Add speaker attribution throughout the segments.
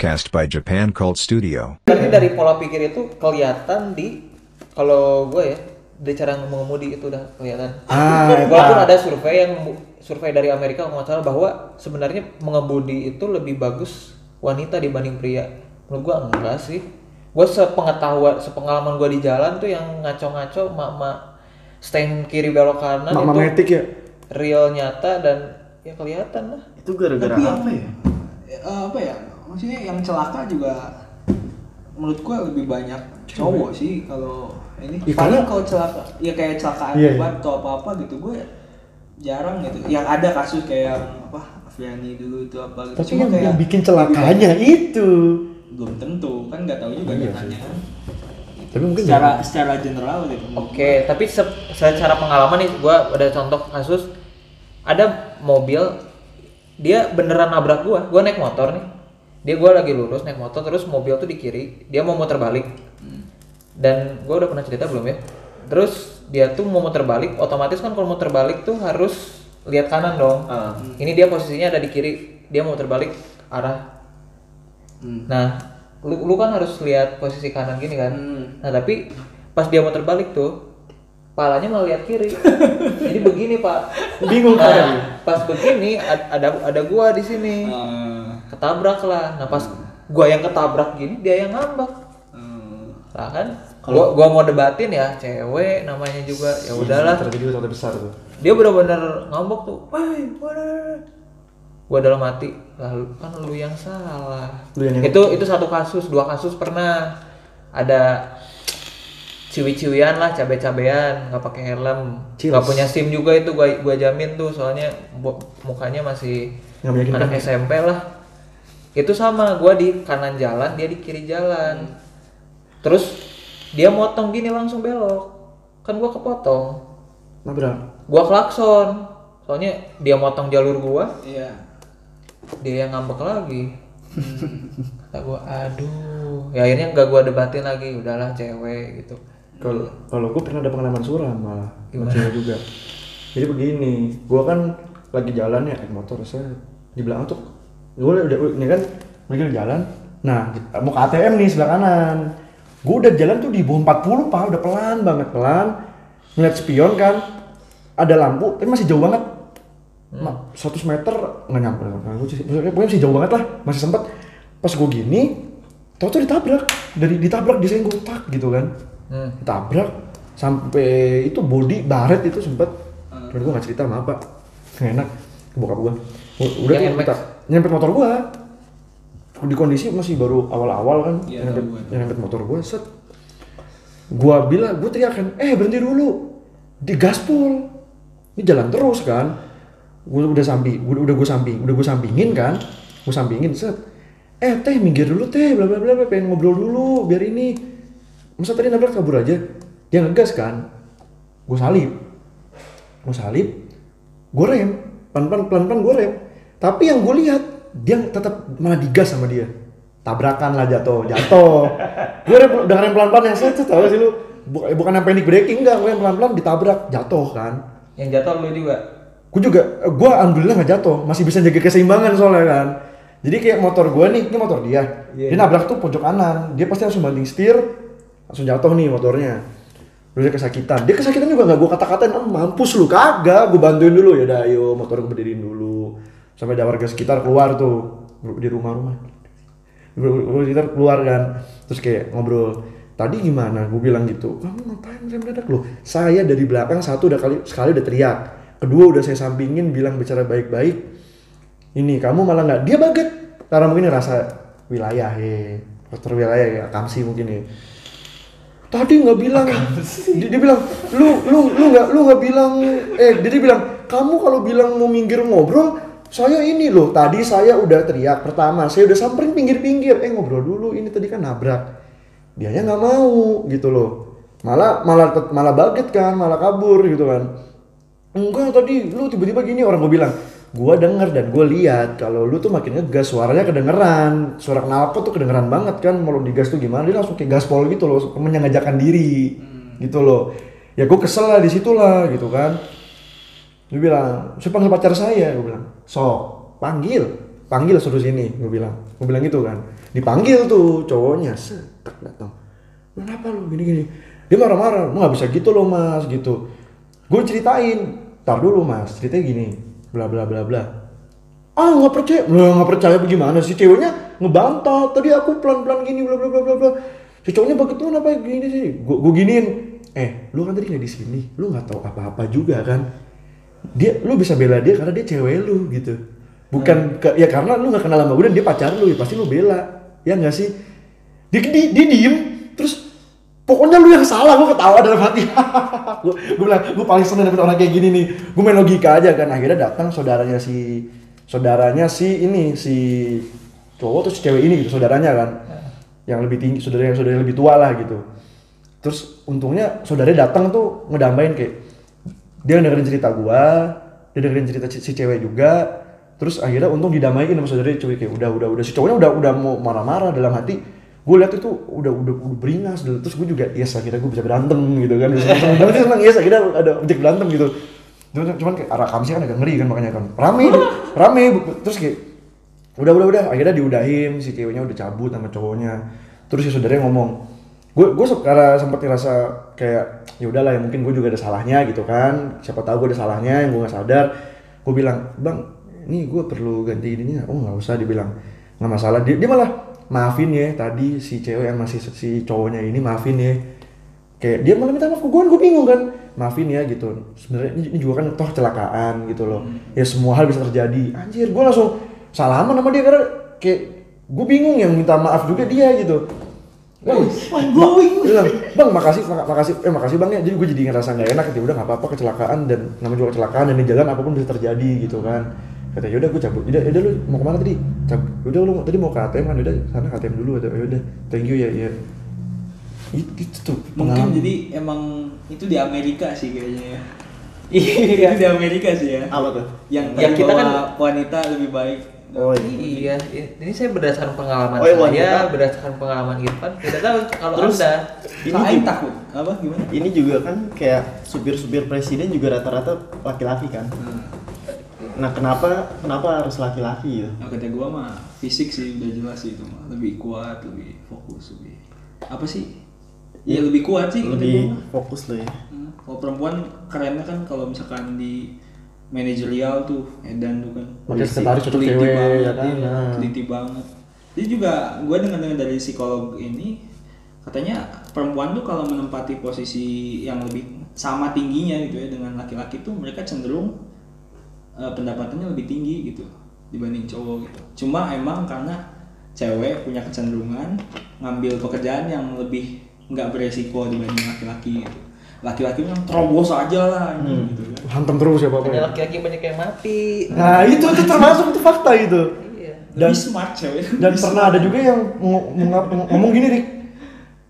Speaker 1: podcast by Japan Cult Studio.
Speaker 2: Tapi dari pola pikir itu kelihatan di kalau gue ya dari cara mengemudi itu udah kelihatan.
Speaker 3: Ah,
Speaker 2: Walaupun
Speaker 3: eta.
Speaker 2: ada survei yang survei dari Amerika salah bahwa sebenarnya mengemudi itu lebih bagus wanita dibanding pria. Menurut gue enggak sih. Gue sepengetahuan, sepengalaman gue di jalan tuh yang ngaco-ngaco mak-mak stand kiri belok kanan
Speaker 3: Mama
Speaker 2: itu
Speaker 3: metik ya.
Speaker 2: real nyata dan ya kelihatan lah.
Speaker 3: Itu gara-gara apa ya?
Speaker 4: Eh, apa ya maksudnya yang celaka juga menurut gua lebih banyak cowok sih kalau ini.
Speaker 3: Ih,
Speaker 4: paling
Speaker 3: karena-
Speaker 4: kalau celaka ya kayak celakaan
Speaker 3: Iya, iya.
Speaker 4: obat atau apa apa gitu gue jarang gitu. Yang ada kasus kayak yang apa Aviani dulu itu apa gitu.
Speaker 3: Tapi
Speaker 4: Cuma
Speaker 3: yang,
Speaker 4: kayak
Speaker 3: yang bikin celakanya itu.
Speaker 4: belum tentu kan nggak tahu juga
Speaker 3: Iya
Speaker 4: datanya kan
Speaker 3: Tapi mungkin
Speaker 4: secara secara general gitu.
Speaker 2: Oke, tapi se- secara pengalaman nih, gua ada contoh kasus. Ada mobil dia beneran nabrak gua, gua naik motor nih, dia gua lagi lurus naik motor terus mobil tuh di kiri, dia mau muter balik, dan gua udah pernah cerita belum ya, terus dia tuh mau muter balik, otomatis kan kalau muter balik tuh harus lihat kanan dong,
Speaker 3: Ah.
Speaker 2: ini dia posisinya ada di kiri, dia mau muter balik arah
Speaker 4: Hmm.
Speaker 2: Nah, lu, lu kan harus lihat posisi kanan gini kan.
Speaker 4: Hmm.
Speaker 2: Nah, tapi pas dia mau terbalik tuh, palanya malah lihat kiri. Jadi begini, Pak.
Speaker 3: Bingung
Speaker 2: nah,
Speaker 3: kan?
Speaker 2: Pas begini ad- ada ada gua di sini.
Speaker 4: Eh,
Speaker 2: Ketabrak lah. Nah, pas gua yang ketabrak gini, dia yang ngambek.
Speaker 4: eh,
Speaker 2: Lah kan gua gua mau debatin ya, cewek namanya juga. Ya udahlah.
Speaker 3: Terjadi sesuatu besar tuh.
Speaker 2: Dia bener-bener ngambek tuh. Woi? Gua dalam hati, lalu kan lu yang salah.
Speaker 3: Lu yang-
Speaker 2: itu itu satu kasus, dua kasus pernah ada ciwi-ciwian lah, cabe-cabean, nggak pakai helm, nggak punya SIM juga itu gua gua jamin tuh, soalnya mukanya masih anak SMP lah. Itu sama, gua di kanan jalan, dia di kiri jalan. Terus dia motong gini langsung belok, kan gua kepotong.
Speaker 3: Nabrak.
Speaker 2: gua klakson. Soalnya dia motong jalur gua
Speaker 4: iya.
Speaker 2: dia yang ngambek lagi. Kata gua aduh. Ya akhirnya gak gua debatin lagi. Udahlah cewek gitu.
Speaker 3: Kalau kalau gue pernah ada pengalaman suram malah sama cewek juga. Jadi begini, gue kan lagi jalan ya naik motor saya di belakang tuh gue udah ini kan? Lagi di jalan. Nah mau ke ATM nih sebelah kanan. Gue udah jalan tuh di bawah 40 pak, udah pelan banget pelan. Ngeliat spion kan, ada lampu, tapi masih jauh banget. Ma, 100 meter nggak nyampe. Maksudnya pokoknya masih jauh banget lah. Masih sempat pas gue gini tau tuh ditabrak. Dari ditabrak disenggol tak gitu kan.
Speaker 2: Hmm.
Speaker 3: ditabrak sampai itu body baret itu sempet. Cuman gue gak cerita sama apa nggak enak bokap gue udah
Speaker 2: Yang
Speaker 3: tuh nyempet motor gue di kondisi masih baru awal-awal kan
Speaker 4: Iya,
Speaker 3: nyempet,
Speaker 4: gue.
Speaker 3: nyempet motor gue set. Gue bilang gue teriakan eh berhenti dulu. Di gaspol. Ini jalan terus kan. Gue udah samping udah udah gue samping udah gue sampingin kan. Gue sampingin set. Eh teh minggir dulu teh. Bla bla bla pengen ngobrol dulu biar ini. Masa tadi nabrak kabur aja. Dia ngegas kan. Gue salip gue salip gue rem pelan pelan pelan pelan gue rem tapi yang gue lihat dia tetap malah digas sama dia. Tabrakan lah jatuh jatuh. Gue rem udah rem pelan pelan yang set set, tahu sih lu? Buk- bukan yang panic braking enggak. Gue yang pelan pelan ditabrak jatuh kan.
Speaker 2: Yang jatuh lu juga?
Speaker 3: Gue juga gue alhamdulillah nggak jatuh. Masih bisa jaga keseimbangan soalnya kan. Jadi kayak motor gue nih ini motor dia.
Speaker 2: Iya.
Speaker 3: dia nabrak tuh pojok kanan. Dia pasti langsung banting setir langsung jatuh nih motornya Dia kesakitan. Dia kesakitan juga nggak gue kata-katain ah, mampus lu kagak gue bantuin dulu. Ya udah ayo motor gue berdiriin dulu. Sampai ada warga sekitar keluar tuh di rumah-rumah. Warga sekitar keluar kan terus kayak ngobrol tadi gimana? Gue bilang gitu kamu ngapain rem dadak lo saya dari belakang satu udah kali sekali udah teriak. Kedua udah saya sampingin bilang bicara baik-baik. Ini kamu malah nggak dia baget karena mungkin rasa wilayah ya faktor wilayah ya kamsi mungkin ya tadi nggak bilang. Dia, dia bilang lu lu lu nggak lu nggak bilang. Eh dia, dia bilang kamu kalau bilang mau minggir ngobrol saya ini loh tadi saya udah teriak pertama saya udah samperin pinggir-pinggir. Eh ngobrol dulu ini tadi kan nabrak. Dianya nggak mau gitu loh. Malah malah malah baget kan malah kabur gitu kan. Enggak tadi lu tiba-tiba gini orang gue bilang gue denger dan gue lihat kalau lu tuh makin ngegas suaranya kedengeran suara knalpot tuh kedengeran banget kan mau lu digas tuh gimana dia langsung kayak gaspol gitu loh menyengajakan diri gitu loh. Ya gue kesel lah di situ lah gitu kan. Dia bilang saya panggil pacar saya? Gue bilang sok panggil panggil suruh sini. Gue bilang gue bilang gitu kan. Dipanggil tuh cowoknya setek datang kenapa lu gini gini dia marah-marah nggak bisa gitu loh mas gitu. Gue ceritain tar dulu mas ceritanya gini bla bla bla bla. Ah nggak percaya. Lu nggak percaya bagaimana sih? Ceweknya ngebantah tadi aku pelan pelan gini bla bla bla bla bla. Si cowoknya begitu kenapa gini sih. Gue gue giniin. Eh lu kan tadi nggak di sini. Lu nggak tahu apa apa juga kan? Dia lu bisa bela dia karena dia cewek lu gitu. Bukan ke, ya karena lu nggak kenal sama gue dan dia pacar lu ya pasti lu bela. Ya nggak sih? Dia, dia, dia diem. Terus pokoknya lu yang salah gue ketawa dalam hati. Gue bilang gue paling seneng dapet orang kayak gini nih. Gue main logika aja kan akhirnya datang saudaranya si saudaranya si ini si cowok terus si cewek ini gitu saudaranya kan. Yang lebih tinggi saudara yang saudara yang lebih tua lah gitu. Terus untungnya saudaranya datang tuh ngedambain kayak dia dengerin cerita gua dia dengerin cerita si si cewek juga. Terus akhirnya untung didamaiin sama saudaranya cewek kayak udah udah udah si cowoknya udah udah mau marah-marah dalam hati gue lihat itu udah udah, udah beringas dulu terus gue juga yes akhirnya gue bisa berantem gitu kan. Tapi seneng yes akhirnya ada objek berantem gitu. Cuman, cuman kayak arah kamsi kan agak ngeri kan makanya kan. Rame rame. Terus kayak udah udah udah. Akhirnya diudahin si ceweknya udah cabut sama cowoknya. Terus si saudaranya ngomong gue gue karena sempat ngerasa kayak ya udahlah ya mungkin gue juga ada salahnya gitu kan. Siapa tahu gue ada salahnya yang gue nggak sadar. Gue bilang bang ini gue perlu ganti ininya. Oh nggak usah dibilang. Nggak masalah. Dia, dia malah maafin ya tadi si cewek yang masih si cowoknya ini maafin ya. Kayak dia malah minta maaf ke gue gue bingung kan. Maafin ya gitu. Sebenarnya ini, juga kan toh kecelakaan gitu loh. Ya semua hal bisa terjadi. Anjir gue langsung salaman sama dia karena kayak gue bingung yang minta maaf juga dia gitu. Bang, bilang, bang makasih, mak- makasih, eh makasih bang ya. Jadi gue jadi ngerasa nggak enak, ya udah nggak apa-apa kecelakaan dan namanya juga kecelakaan dan di jalan apa pun bisa terjadi gitu kan. Kata yaudah gue cabut, yaudah, yaudah lu mau ke mana tadi? Cabut, yaudah lu tadi mau ke ATM kan, yaudah sana ke ATM dulu, yaudah, yaudah, thank you ya, ya. Itu, itu tuh
Speaker 4: Mungkin
Speaker 3: pengalaman.
Speaker 4: jadi emang itu di Amerika sih kayaknya ya. Iya, di Amerika sih ya.
Speaker 5: Apa tuh?
Speaker 4: Yang
Speaker 2: Ya,
Speaker 4: tadi
Speaker 2: kita kan-
Speaker 4: wanita lebih baik.
Speaker 5: Oh
Speaker 2: Iya, ini saya berdasarkan pengalaman
Speaker 5: Oh, iya,
Speaker 2: saya,
Speaker 5: wanita.
Speaker 2: berdasarkan pengalaman Irfan. Tidak tahu kalau
Speaker 5: Terus,
Speaker 2: anda.
Speaker 5: Ini
Speaker 4: Saya
Speaker 5: juga-
Speaker 4: takut. Apa gimana?
Speaker 5: Ini juga kan kayak supir-supir presiden juga rata-rata laki-laki kan. Nah kenapa kenapa harus laki-laki gitu?
Speaker 4: Nah, kata gua mah fisik sih udah jelas sih itu mah lebih kuat, lebih fokus, lebih apa sih? Ya lebih kuat sih
Speaker 5: Lebih fokus lo ya.
Speaker 4: Hmm, Kalau perempuan kerennya kan kalau misalkan di manajerial tuh Edan tuh kan
Speaker 3: Pakai sekretaris cocok cewek,
Speaker 4: banget,
Speaker 3: ya kan? Nah.
Speaker 4: teliti banget. Jadi juga gue dengar-dengar dari psikolog ini katanya perempuan tuh kalau menempati posisi yang lebih sama tingginya gitu ya dengan laki-laki tuh mereka cenderung eh, pendapatannya lebih tinggi gitu dibanding cowok gitu. Cuma emang karena cewek punya kecenderungan ngambil pekerjaan yang lebih nggak beresiko dibanding laki-laki gitu. Laki-laki kan terobos aja lah ini gitu kan.
Speaker 3: Hantem terus ya
Speaker 2: Ada
Speaker 3: pokoknya.
Speaker 2: laki-laki banyak yang mati.
Speaker 3: Nah itu itu termasuk itu fakta itu.
Speaker 2: Iya.
Speaker 3: Dan-
Speaker 4: Lebih smart cewek.
Speaker 3: Dan
Speaker 4: Lebih
Speaker 3: pernah
Speaker 4: smart.
Speaker 3: ada juga yang ng- ng- ng- ngomong gini Rik,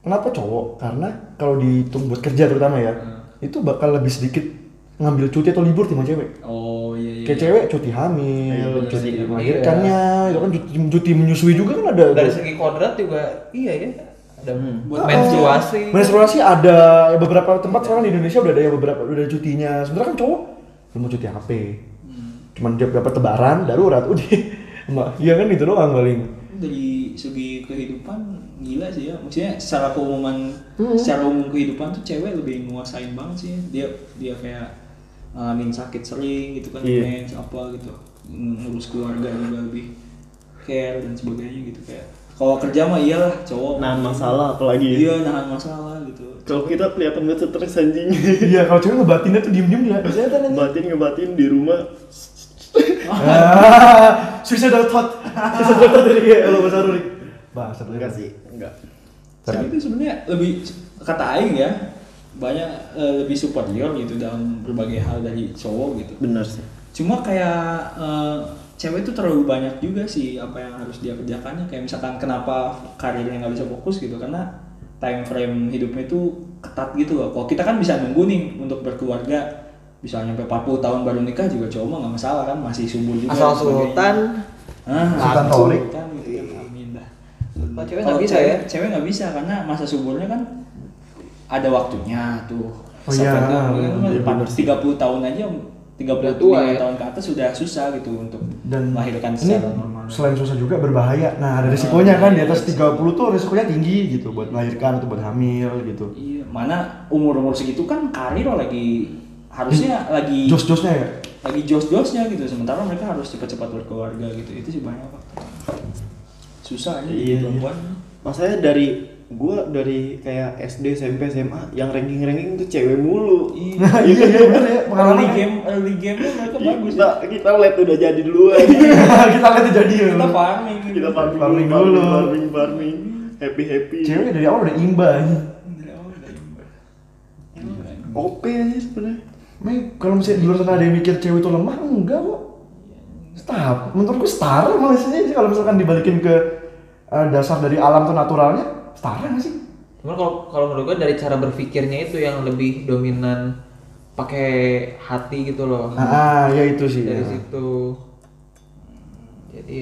Speaker 3: kenapa cowok? Karena kalau dihitung buat kerja terutama ya, itu bakal lebih sedikit ngambil cuti atau libur timbang cewek.
Speaker 4: Oh iya iya.
Speaker 3: Kayak cewek cuti hamil,
Speaker 5: Iya, bener
Speaker 3: cuti melahirkannya, itu kan cuti, cuti menyusui juga kan ada.
Speaker 2: Dari segi kodrat juga iya ya. Ada
Speaker 4: Buat
Speaker 2: menstruasi.
Speaker 3: menstruasi ada ya beberapa tempat sekarang di Indonesia udah ada yang beberapa udah ada cutinya. Sebenarnya kan cowok lu mau cuti HP, cuman dia dapat tebaran darurat udah. Mbak, iya kan itu doang paling.
Speaker 4: dari segi kehidupan gila sih ya maksudnya secara keumuman
Speaker 3: Hmm.
Speaker 4: secara umum kehidupan tuh cewek lebih nguasain banget sih dia dia kayak ngalamin sakit sering gitu kan
Speaker 5: Iya.
Speaker 4: mens apa gitu ngurus keluarga juga lebih care dan sebagainya gitu kayak kalau kerja mah iyalah cowok
Speaker 5: Nahan masalah apalagi.
Speaker 4: iya nahan masalah gitu
Speaker 5: Kalau kita kelihatan banget stres anjing.
Speaker 3: Iya, kalau cewek ngebatinnya tuh diem-diem dia. Biasanya kan
Speaker 5: Batin ngebatin di rumah.
Speaker 3: Ah, suicidal thought. Suicidal thought dari kayak kalau bahasa Rurik. Bahasa
Speaker 5: Enggak sih, enggak.
Speaker 4: tapi itu sebenarnya lebih kata aing ya banyak eh, lebih superior gitu dalam berbagai hal dari cowok gitu
Speaker 5: Bener sih.
Speaker 4: cuma kayak eh, cewek itu terlalu banyak juga sih apa yang harus dia kerjakannya kayak misalkan kenapa karirnya nggak bisa fokus gitu karena time frame hidupnya itu ketat gitu loh kalau kita kan bisa nunggu nih untuk berkeluarga bisa nyampe 40 tahun baru nikah juga cowok mah nggak masalah kan masih subur juga
Speaker 2: Asal sultan.
Speaker 4: ah,
Speaker 3: Sultan Torik.
Speaker 4: sultan gitu kan amin dah
Speaker 2: Kalau cewek nggak bisa ya.
Speaker 4: cewek nggak bisa karena masa suburnya kan ada waktunya tuh.
Speaker 3: Oh iya, iya,
Speaker 4: tiga puluh tahun aja 35
Speaker 2: tua ya.
Speaker 4: tahun ke atas sudah susah gitu untuk
Speaker 3: dan
Speaker 4: melahirkan
Speaker 3: ini
Speaker 4: secara normal.
Speaker 3: selain susah juga berbahaya. Nah ada risikonya kan di atas 30 tuh risikonya tinggi gitu buat melahirkan atau buat hamil gitu.
Speaker 4: Iya, mana umur-umur segitu kan karir lagi harusnya lagi
Speaker 3: jos-josnya ya?
Speaker 4: lagi jos-josnya gitu. Sementara mereka harus cepat-cepat berkeluarga gitu. Itu sih banyak faktor susah aja
Speaker 5: Iya,
Speaker 4: jadi perempuan.
Speaker 5: Masalahnya dari gua dari kayak SD, SMP, SMA yang ranking-ranking tuh cewek mulu.
Speaker 4: iya
Speaker 3: iya iya bener ya
Speaker 4: early
Speaker 3: pengalaman
Speaker 4: game early game mereka bagus
Speaker 5: Kita kita lihat udah jadi duluan.
Speaker 3: kita lihat jadi ya
Speaker 4: kita farming
Speaker 5: kita farming,
Speaker 3: Farming
Speaker 5: dulu,
Speaker 3: dulu.
Speaker 5: farming, farming, farming. Happy happy.
Speaker 3: cewek dari awal udah imba ini
Speaker 5: OP aja sebenarnya.
Speaker 3: Mei, kalau misalnya di luar sana ada yang mikir cewek itu lemah, enggak kok. Setara, menurutku setara malah sih kalau misalkan dibalikin ke eh, dasar dari alam tuh naturalnya, parah gak sih?
Speaker 2: Cuman kalau kalau menurut gue dari cara berpikirnya itu yang lebih dominan pakai hati gitu loh.
Speaker 3: Ah ya itu sih
Speaker 2: dari
Speaker 3: ya.
Speaker 2: situ. Jadi